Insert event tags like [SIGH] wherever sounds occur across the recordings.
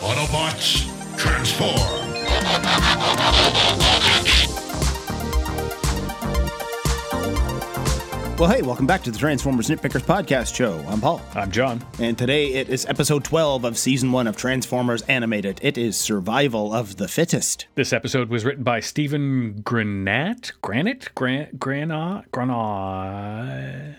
Autobots, transform! Well, hey, welcome back to the Transformers Nitpickers podcast show. I'm Paul. I'm John. And today it is episode 12 of season 1 of Transformers Animated. It is Survival of the Fittest. This episode was written by Stephen Granat, Granite, Gran, Granat, Granat,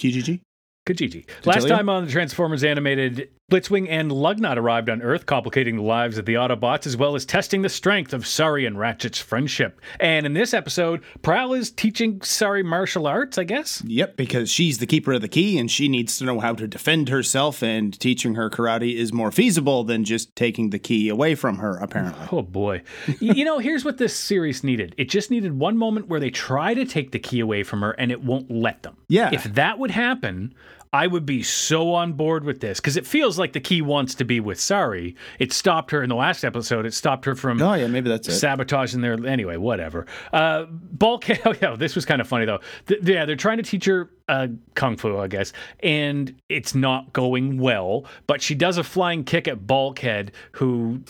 GGG? Kijiji. Last time on the Transformers Animated, Blitzwing and Lugnut arrived on Earth, complicating the lives of the Autobots as well as testing the strength of Sari and Ratchet's friendship. And in this episode, Prowl is teaching Sari martial arts, I guess. Yep, because she's the keeper of the key and she needs to know how to defend herself, and teaching her karate is more feasible than just taking the key away from her, apparently. Oh boy. You know, here's what this series needed. It just needed one moment where they try to take the key away from her and it won't let them. Yeah. If that would happen, I would be so on board with this because it feels like the key wants to be with Sari. It stopped her in the last episode. It stopped her from Oh, yeah, maybe that's it. sabotaging their anyway whatever uh bulkhead [LAUGHS] oh yeah this was kind of funny though Th- yeah they're trying to teach her uh kung fu i guess and it's not going well but she does a flying kick at bulkhead who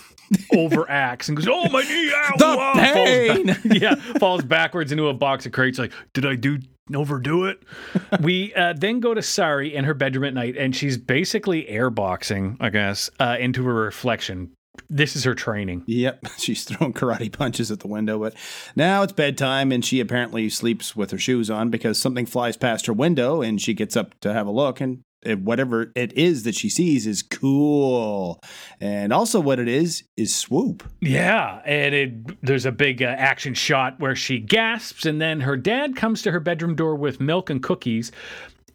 overacts and goes oh my knee ow, [LAUGHS] The ow," falls pain! back- [LAUGHS] yeah falls backwards into a box of crates like did i do overdo it. [LAUGHS] We uh, then go to sari in her bedroom at night and she's basically airboxing i guess uh, into her reflection. This is her training. Yep, [LAUGHS] she's throwing karate punches at the window, but now it's bedtime and she apparently sleeps with her shoes on because something flies past her window and she gets up to have a look and it, whatever it is that she sees is cool. And also what it is is swoop. Yeah, and it, there's a big uh, action shot where she gasps, and then her dad comes to her bedroom door with milk and cookies.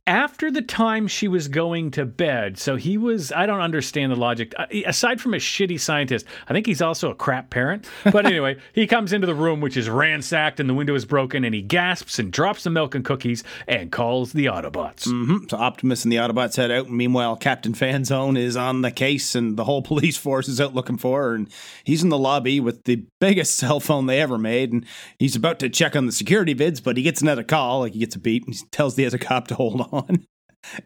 After the time she was going to bed, so he was, I don't understand the logic. Uh, Aside from a shitty scientist, I think he's also a crap parent. But [LAUGHS] anyway, he comes into the room, which is ransacked and the window is broken, and he gasps and drops the milk and cookies and calls the Autobots. Mm-hmm. So Optimus and the Autobots head out, meanwhile, Captain Fanzone is on the case, and the whole [LAUGHS] police force is out looking for her. And he's in the lobby with the biggest [LAUGHS] cell phone they ever made, and he's about to check on the security vids, but he gets another call, like he gets a beat, and he tells the other cop to hold on. [LAUGHS]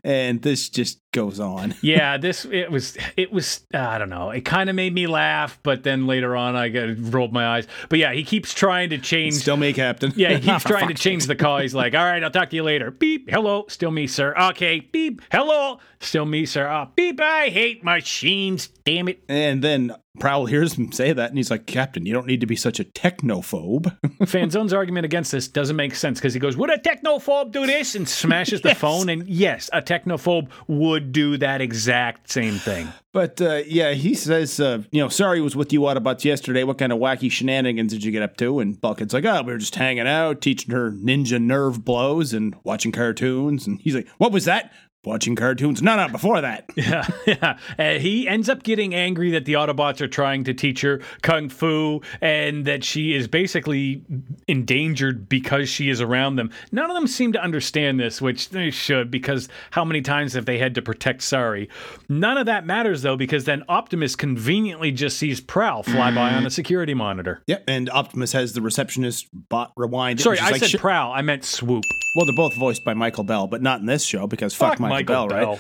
And this just goes on. [LAUGHS] yeah, this it was it was I don't know. It kind of made me laugh, but then later on I got rolled my eyes. But yeah, he keeps trying to change. Still me, Captain. yeah, he [LAUGHS] keeps trying to change the call. He's like, "All right, I'll talk to you later." Beep, hello, still me, sir. Okay, beep, hello, still me, sir. Oh, beep, I hate machines. Damn it. And then Prowl hears him say that, and he's like, Captain, you don't need to be such a technophobe. [LAUGHS] Fanzone's argument against this doesn't make sense because he goes, "Would a technophobe do this?" and smashes the [LAUGHS] phone. And yes, a technophobe would do that exact same thing. but uh, yeah, he says, uh, you know, Sari was with you Autobots yesterday. What kind of wacky shenanigans did you get up to? And Bucket's like, oh, we were just hanging out, teaching her ninja nerve blows and watching cartoons. And he's like, what was that? Watching cartoons? No, no, before that. [LAUGHS] Yeah, yeah. Uh, he ends up getting angry that the Autobots are trying to teach her kung fu and that she is basically endangered because she is around them. None of them seem to understand this, which they should, because how many times have they had to protect Sari? None of that matters though, because then Optimus conveniently just sees Prowl fly by on a security monitor. Yep. And Optimus has the receptionist bot rewind. it, Sorry, I like, said "Shit." Prowl. I meant swoop. Well, they're both voiced by Michael Bell, but not in this show because fuck, Fuck Michael, Michael Bell, right?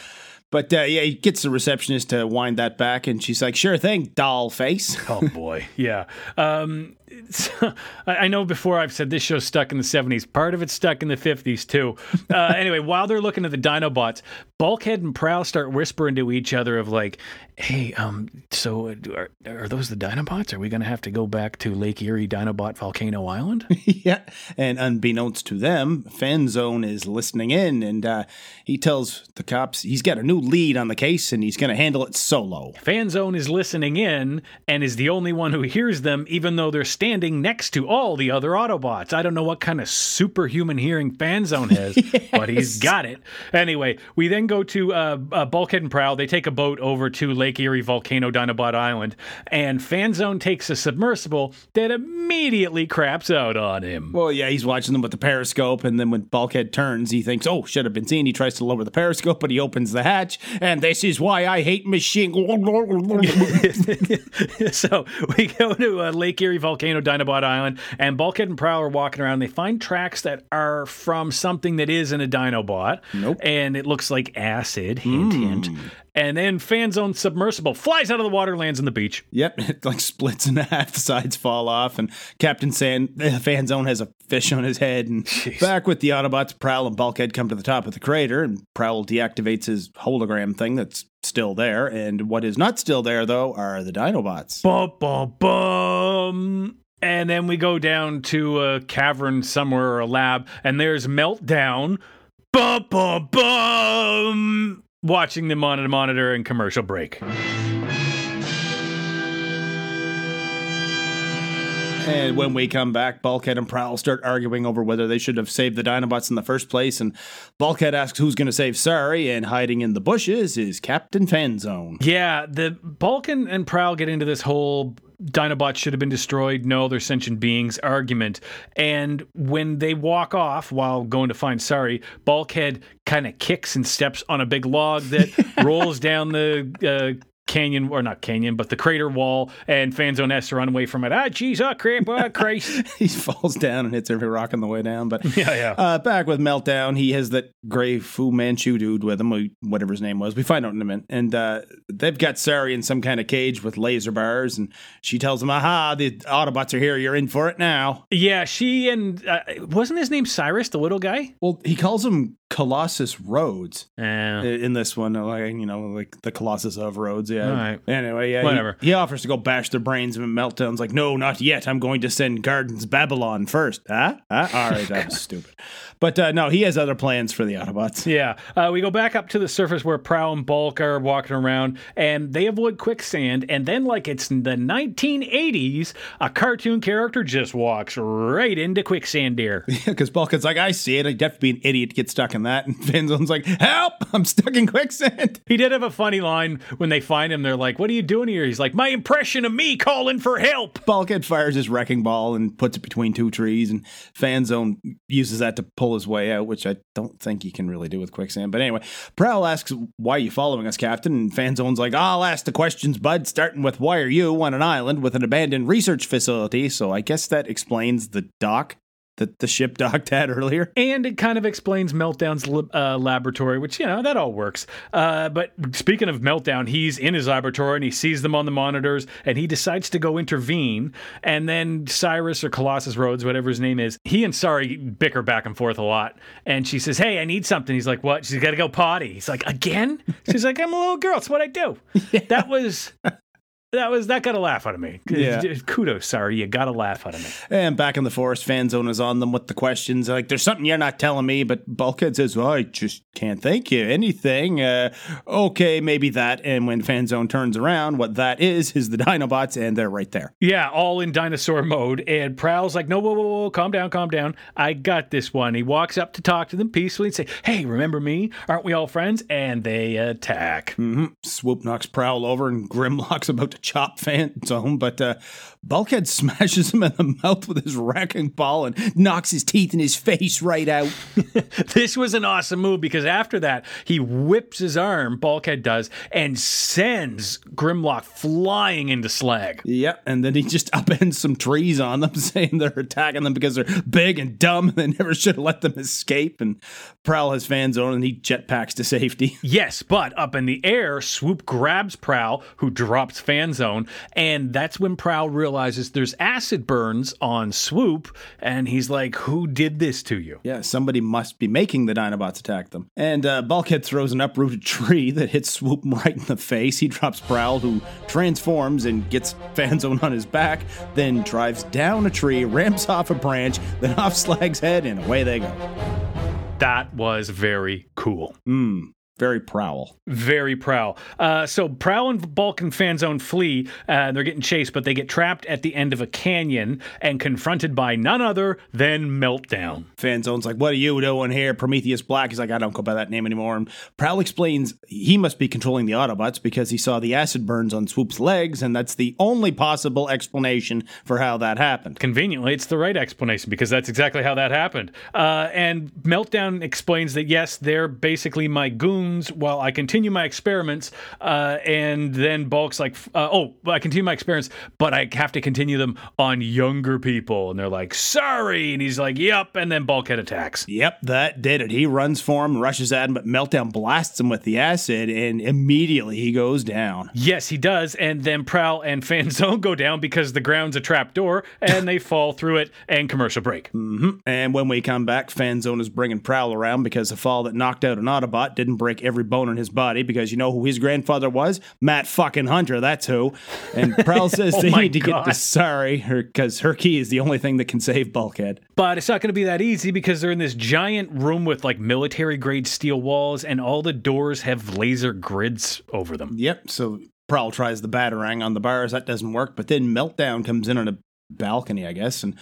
But uh, yeah, he gets the receptionist to wind that back, and she's like, "Sure thing, doll face." Oh boy, [LAUGHS] yeah. Um, [LAUGHS] I I know before I've said this show's stuck in the '70s. Part of it's stuck in the '50s too. Uh, [LAUGHS] anyway, while they're looking at the Dinobots, Bulkhead and Prowl start whispering to each other of like, "Hey, um, so uh, are, are those the Dinobots? Are we going to have to go back to Lake Erie Dinobot Volcano Island?" [LAUGHS] yeah, and unbeknownst to them, Fanzone is listening in, and uh, he tells the cops he's got a new lead on the case, and he's going to handle it solo. Fanzone is listening in and is the only one who hears them, even though they're standing next to all the other Autobots. I don't know what kind of superhuman hearing Fanzone has, [LAUGHS] but he's got it. Anyway, we then go to uh, uh, Bulkhead and Prowl. They take a boat over to Lake Erie Volcano Dinobot Island, and Fanzone takes a submersible that immediately craps out on him. Well, yeah, he's watching them with the periscope, and then when Bulkhead turns, he thinks, "Oh, should have been seen." He tries to lower the periscope, but he opens the hatch, and this is why I hate machine. [LAUGHS] [LAUGHS] so we go to uh, Lake Erie Volcano Volcano Dinobot Island, and Bulkhead and Prowl are walking around. They find tracks that are from something that isn't a Dinobot. Nope. And it looks like acid. Hint, hint. Hmm. And then Fanzone submersible flies out of the water, lands on the beach. Yep, [LAUGHS] it like splits in [LAUGHS] half. The sides fall off, and Captain Sand [LAUGHS] Fanzone has a fish on his head. And back with the Autobots, Prowl and Bulkhead come to the top of the crater, and Prowl deactivates his hologram thing that's still there. And what is not still there, though, are the Dinobots. Bum, bum, bum. And then we go down to a cavern somewhere or a lab, and there's Meltdown. Bum, bum, bum. Watching them on a monitor and commercial break. And when we come back, Bulkhead and Prowl start arguing over whether they should have saved the Dinobots in the first place. And Bulkhead asks who's going to save Sari, and hiding in the bushes is Captain Fanzone. Yeah, the Bulkhead and Prowl get into this whole Dinobots should have been destroyed. No, they're sentient beings argument. And when they walk off while going to find Sari, Bulkhead kind of kicks and steps on a big log that [LAUGHS] rolls down the uh, canyon, or not canyon, but the crater wall, and Fanzone has to run away from it. Ah, jeez, oh, crap, oh, [LAUGHS] Christ. he falls down and hits every rock on the way down. But [LAUGHS] Yeah, yeah. Uh, back with Meltdown, he has that gray Fu Manchu dude with him, whatever his name was. We find out in a minute. And uh, they've got Sari in some kind of cage with laser bars, and she tells him, Aha, the Autobots are here. You're in for it now. yeah, she and uh, wasn't his name Cyrus, the little guy? Well, he calls him Colossus Rhodes Uh, in this one, like, you know, like the Colossus of Rhodes. Yeah. Right. Anyway, yeah. Whatever. He, offers to go bash their brains, and Meltdown's like, No, not yet. I'm going to send Gardens Babylon first. Huh? Huh? All right, that was [LAUGHS] stupid. But uh, no, he has other plans for the Autobots. Yeah, uh, we go back up to the surface where Prowl and Bulk are walking around, and they avoid quicksand. And then, like it's the 1980s, a cartoon character just walks right into quicksand there. [LAUGHS] Because Bulkhead's like, I see it. I'd have to be an idiot to get stuck in that. And [LAUGHS] Fanzone's like, Help! I'm stuck in quicksand. he did have a funny line when they find him. They're like, "What are you doing here?" He's like, "My impression of me calling for help." Bulkhead fires his wrecking ball and puts it between two trees, and Fanzone uses that to pull his way out, which I don't think he can really do with quicksand. But anyway, Prowl asks, Why are you following us, Captain? And Fanzone's like, I'll ask the questions, bud, starting with why are you on an island with an abandoned research facility? So I guess that explains the dock that the ship [LAUGHS] docked at earlier. And it kind of explains Meltdown's uh, laboratory, which, you know, that all works. Uh, but speaking of Meltdown, he's in his laboratory and he sees them on the monitors and he decides to go intervene. And then Cyrus or Colossus Rhodes, whatever his name is, he and Sari bicker back and forth a lot. And she says, Hey, I need something. He's like, What? She's got to go potty. He's like, Again? She's like, I'm a little girl. It's what I do. [LAUGHS] That was. That was that got a laugh out of me. Yeah. Kudos, Sari, you got a laugh out of me. And back in the forest, Fanzone is on them with the questions. Like, there's something you're not telling me, but Bulkhead says, well, I just can't think you anything. Uh, okay, maybe that. And when Fanzone turns around, what that is, is the Dinobots, and they're right there. Yeah, all in dinosaur mode. And Prowl's like, no, whoa, whoa, whoa, calm down, calm down. I got this one. He walks up to talk to them peacefully and say, hey, remember me? Aren't we all friends? And they attack. hmm Swoop knocks Prowl over, and Grimlock's about to chop Fanzone, [LAUGHS] but uh, Bulkhead [LAUGHS] smashes him in the mouth with his wrecking ball and knocks his teeth in his face right out. [LAUGHS] This was an awesome move because after that, he whips his arm, Bulkhead does, and sends Grimlock flying into slag. Yep, and then he just upends some trees on them, saying they're attacking them because they're big and dumb and they never should have let them escape. And Prowl has Fanzone and he jetpacks to safety. Yes, but up in the air, Swoop grabs Prowl, who drops Fanzone, and that's when Prowl realizes there's acid burns on Swoop, and he's like, Who did this to you? Yeah, somebody must be making the Dinobots attack them. And uh, Bulkhead throws an uprooted tree [LAUGHS] that hits Swoop [LAUGHS] right in the face. He drops Prowl, who transforms and gets [LAUGHS] Fanzone on his back, then drives down a tree, ramps off a branch, then off Slag's head, and away they go. That was very cool. Hmm, very Prowl. Very Prowl. Uh, so Prowl and Bulkhead and Fanzone flee. Uh, they're getting chased, but they get trapped at the end of a canyon and confronted by none other than Meltdown. Fanzone's like, What are you doing here? Prometheus Black. He's like, I don't go by that name anymore. And Prowl explains he must be controlling the Autobots because he saw the acid burns on Swoop's legs, and that's the only possible explanation for how that happened. Conveniently, it's the right explanation because that's exactly how that happened. Uh, and Meltdown explains that yes, they're basically my goons wounds while I continue my experiments. Uh, and then Bulk's like, uh, oh, I continue my experiments, but I have to continue them on younger people. And they're like, sorry. And he's like, yep. And then Bulkhead attacks. Yep, that did it. He runs for him, rushes at him, but Meltdown blasts him with the acid, and immediately he goes down. Yes, he does. And then Prowl and Fanzone go down because the ground's a trap door and they fall through it and commercial break. hmm And when we come back, Fanzone is bringing Prowl around because the fall that knocked out an Autobot didn't break every bone in his body because you know who his grandfather was? Matt fucking Hunter, that's who. And Prowl [LAUGHS] says Oh they need to get to Sari because her key is the only thing that can save Bulkhead. But it's not going to be that easy because they're in this giant room with like military grade steel walls and all the doors have laser grids over them. Yep, so Prowl tries the batarang on the bars, that doesn't work, but then Meltdown comes in on a balcony, I guess, and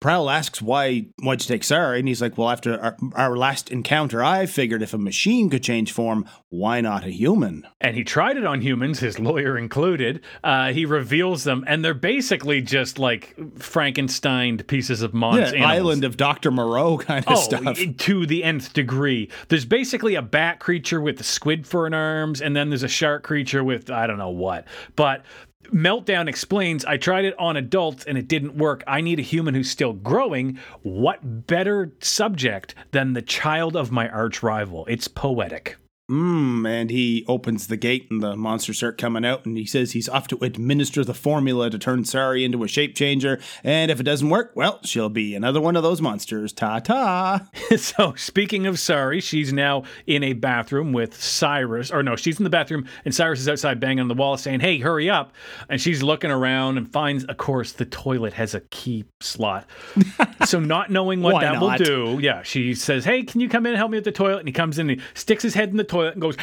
Prowl asks why why'd you take Sari, and he's like, Well, after our, our last encounter, I figured if a machine could change form, why not a human? And he tried it on humans, his lawyer included. Uh, he reveals them, and they're basically just like Frankenstein pieces of monsters. Yeah, Island of Dr. Moreau [LAUGHS] kind of Oh, stuff. to the nth degree. There's basically a bat creature with squid for an arms, and then there's a shark creature with I don't know what. But Meltdown explains, I tried it on adults and it didn't work. I need a human who's still growing. What better subject than the child of my arch rival? It's poetic. Mmm, and he opens the gate and the monsters start coming out and he says he's off to administer the formula to turn Sari into a shape changer. And if it doesn't work, well, she'll be another one of those monsters. Ta ta. [LAUGHS] so, speaking of Sari, she's now in a bathroom with Cyrus. Or no, she's in the bathroom and Cyrus is outside banging on the wall saying, Hey, hurry up. And she's looking around and finds, of course, the toilet has a key slot. [LAUGHS] so, not knowing what that not? will do, yeah, she says, Hey, can you come in and help me with the toilet? And he comes in and he sticks his head in the toilet and goes,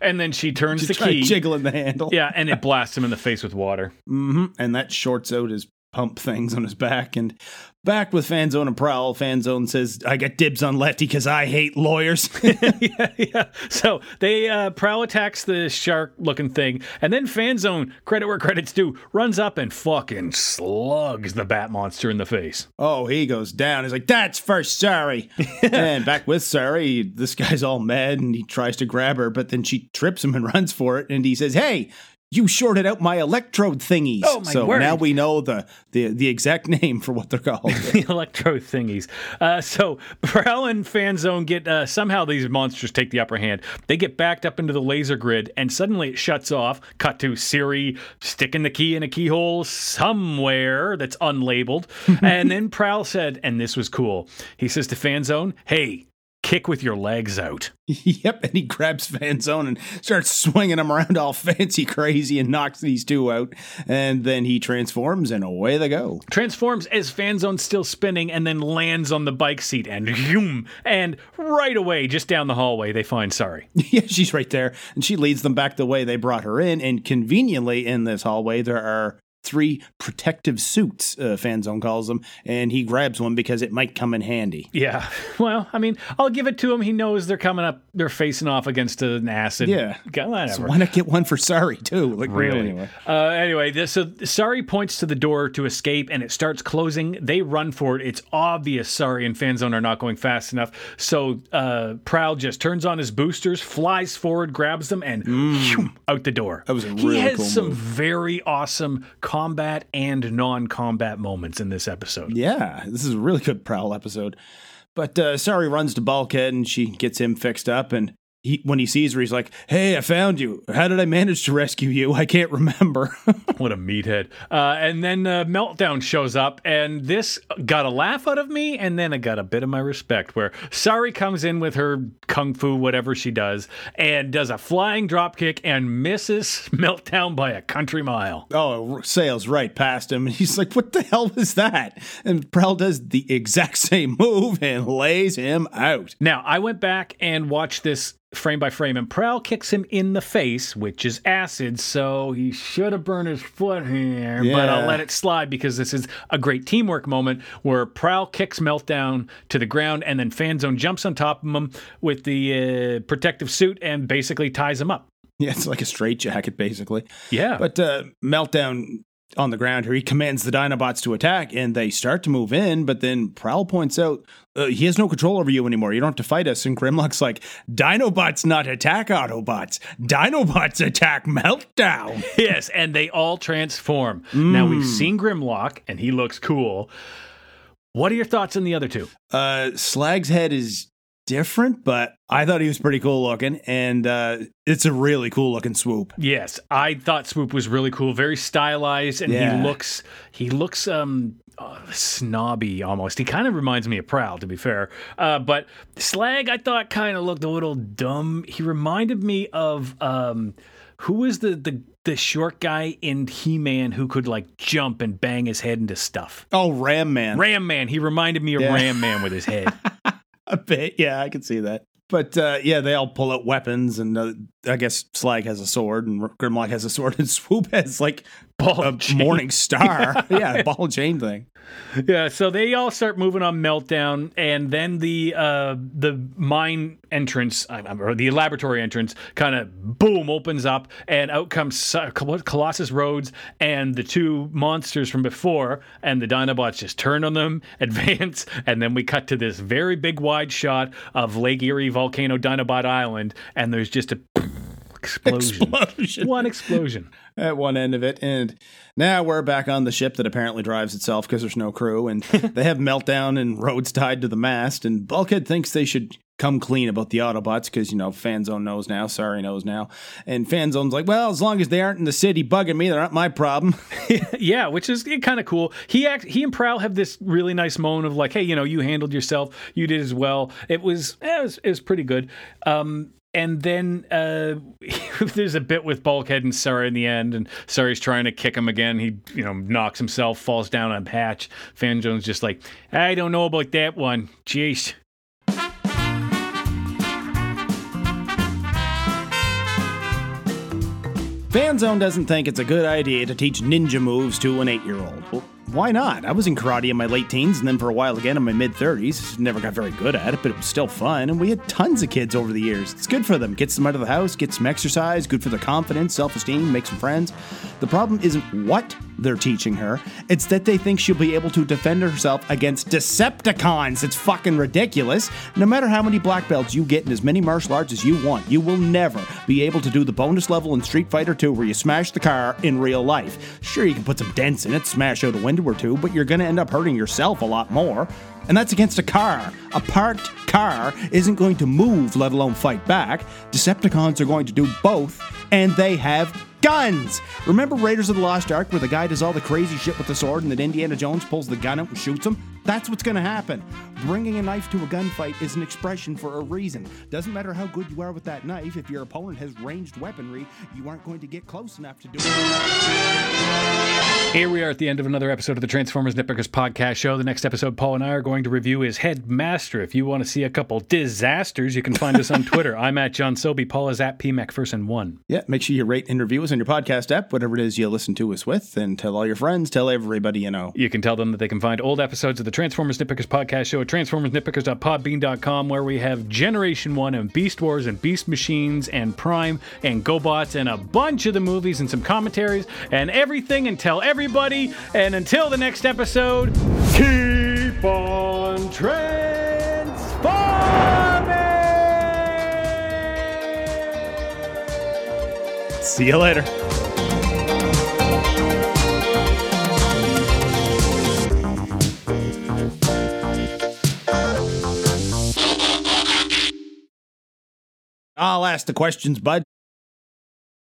and then she turns the key. jiggling the handle. Yeah, and it blasts him in the face with water. hmm And that shorts out his pump things on his back. And back with Fanzone and Prowl, Fanzone says, I get dibs on Letty because I hate lawyers. [LAUGHS] yeah, yeah. So they uh, Prowl attacks the shark looking thing, and then Fanzone, credit where credit's due, runs up and fucking slugs the bat monster in the face. oh, he goes down. He's like, that's first Sari. [LAUGHS] and back with Sari, this guy's all mad and he tries to grab her, but then she trips him and [LAUGHS] runs for it. And he says, Hey, you shorted out my electrode thingies. Oh, my so word. now we know the, the the exact [LAUGHS] name for what they're called. [LAUGHS] the electro thingies. Uh, so Prowl and Fanzone get uh, somehow these monsters take the upper hand. They get backed up into the laser grid, and suddenly it shuts off. Cut to Sari sticking the key in a keyhole somewhere that's unlabeled, [LAUGHS] and then Prowl said, and this was cool. He says to Fanzone, "Hey." Kick with your legs out. [LAUGHS] yep, and he grabs Fanzone and starts swinging him around all [LAUGHS] fancy crazy and knocks these two out. And then he transforms and away they go. transforms as Fanzone's still spinning and then lands on the bike seat and zoom. And right away, just down the hallway, they find Sari. [LAUGHS] Yeah, she's right there. And she leads them back the way they brought her in. And conveniently, in this hallway, there are three protective suits, uh, Fanzone calls them. And he grabs one because it might come in handy. Yeah. [LAUGHS] Well, I mean, I'll give it to him. He knows they're coming up, they're facing off against an acid. Yeah. Whatever. Why not get one for Sari, too? Like, Really? Anyway. Uh, anyway, this, so Sari points to the door to escape and it starts closing. They run for it. It's obvious Sari and Fanzone are not going fast enough. So uh, Prowl just turns on his boosters, flies forward, grabs them, and phew, out the door. That was a he has cool some move. very awesome combat and non combat moments in this episode. Yeah, this is a really good Prowl episode. But uh, Sari runs to Bulkhead and she gets him fixed up. And he, when he sees her, he's like, Hey, I found you. How did I manage to rescue you? I can't remember. [LAUGHS] What a meathead. Uh, and then uh, Meltdown shows up, and this got a laugh out of me, and then it got a bit of my respect. Where Sari comes in with her kung fu, whatever she does, and does a flying drop kick and misses [LAUGHS] Meltdown by a country mile. oh, sails right past him. And he's like, What the hell was that? And Prowl does the exact [LAUGHS] same move and lays him out. Now, I went back and watched this frame by frame, and Prowl kicks him in the face, which is acid, so he should have burned his foot here, but I'll let it slide because this is a great teamwork moment where Prowl kicks Meltdown to the ground, and then Fanzone jumps on top of him with the uh, protective suit and basically ties him up. Yeah, it's like a straitjacket, basically. Yeah. But uh, Meltdown on the ground here. He commands the Dinobots to attack, and they start to move in. But then Prowl points out uh, he has no control over you anymore. You don't have to fight us. And Grimlock's like, Dinobots not attack Autobots. Dinobots attack Meltdown. [LAUGHS] yes, and they all transform. Now we've seen Grimlock, and he looks cool. What are your thoughts on the other two? Uh, Slag's head is different, but I thought he was pretty cool looking, and uh, it's a really cool looking swoop. Yes, I thought Swoop was really cool, very stylized, and Yeah. he looks he looks um uh, snobby almost. He kind of reminds me of Prowl, to be fair. Uh, but Slag, I thought kind of looked a little dumb. He reminded me of um who was the the the short guy in He Man who could like jump and bang his head into stuff. Oh, Ram Man. Ram Man. He reminded me of Yeah. Ram Man with his head. [LAUGHS] [LAUGHS] A bit, yeah, I can see that. But uh, yeah, they all pull out weapons, and uh, I guess Slag has a sword, and Grimlock has a sword, and [LAUGHS] Swoop has like Ball a chain. morning star. [LAUGHS] yeah, ball chain thing. Yeah, so they all start moving on Meltdown, and then the uh, the mine entrance or the laboratory entrance kind of boom opens up, and out comes Colossus Rhodes and the two monsters from before, and the Dinobots just turn on them, [LAUGHS] advance, and then we cut to this very big wide shot of Lake Erie Volcano Dinobot Island, and there's just a [LAUGHS] explosion, Explosion. one explosion. At one end of it. And now we're back on the ship that apparently drives itself because there's no crew. And [LAUGHS] they have meltdown and Rhodes tied to the mast. And Bulkhead thinks they should come clean about the Autobots because, you know, Fanzone knows now. Sari knows now. And Fanzone's like, well, as long as they aren't in the city bugging me, they're not my problem. [LAUGHS] [LAUGHS] Yeah, which is kind of cool. He act, he and Prowl have this really nice moment of like, hey, you know, you handled yourself, you did as well. It was eh, it was, it was pretty good. Um, and then uh, there's a bit with Bulkhead and Sari in the end, and Sari's trying to kick him again. He, you know, knocks himself, falls down on a patch. Fanzone just like, I don't know about that one. Jeez. Fanzone doesn't think it's a good idea to teach ninja moves to an eight year old. Why not? I was in karate in my late teens and then for a while again in my mid 30s. Never got very good at it, but it was still fun. And we had tons of kids over the years. It's good for them. Gets them out of the house, gets some exercise, good for their confidence, self esteem, makes some friends. The problem isn't what they're teaching her, it's that they think she'll be able to defend herself against Decepticons. It's fucking ridiculous. No matter how many black belts you get in as many martial arts as you want, you will never be able to do the bonus level in Street Fighter 2 where you smash the car in real life. Sure, you can put some dents in it, smash out a window or two, but you're gonna end up hurting yourself a lot more. And that's against a car. A parked car isn't going to move, let alone fight back. Decepticons are going to do both, and they have guns. Remember Raiders of the Lost Ark where the guy does all the crazy shit with the sword and then Indiana Jones pulls the gun out and shoots him? That's what's going to happen. Bringing a knife to a gunfight is an expression for a reason. Doesn't matter how good you are with that knife, if your opponent has ranged weaponry, you aren't going to get close enough to do it. Here we are at the end of another episode of the Transformers Nitpickers podcast show. The next episode Paul and I are going to review is Headmaster. If you want to see a couple disasters, you can find us on [LAUGHS] Twitter. I'm at John Sobey. Paul is at PMacPherson1. Yeah, make sure you rate and review us on your podcast app, whatever it is you listen to us with, and tell all your friends, tell everybody you know. You can tell them that they can find old episodes of the Transformers Nitpickers podcast show at transformersnitpickers.podbean.com, where we have Generation 1 and Beast Wars and Beast Machines and Prime and GoBots and a bunch of the movies and some commentaries and everything and tell everybody. And until the next episode, keep on transforming! See you later. Ask the questions, bud.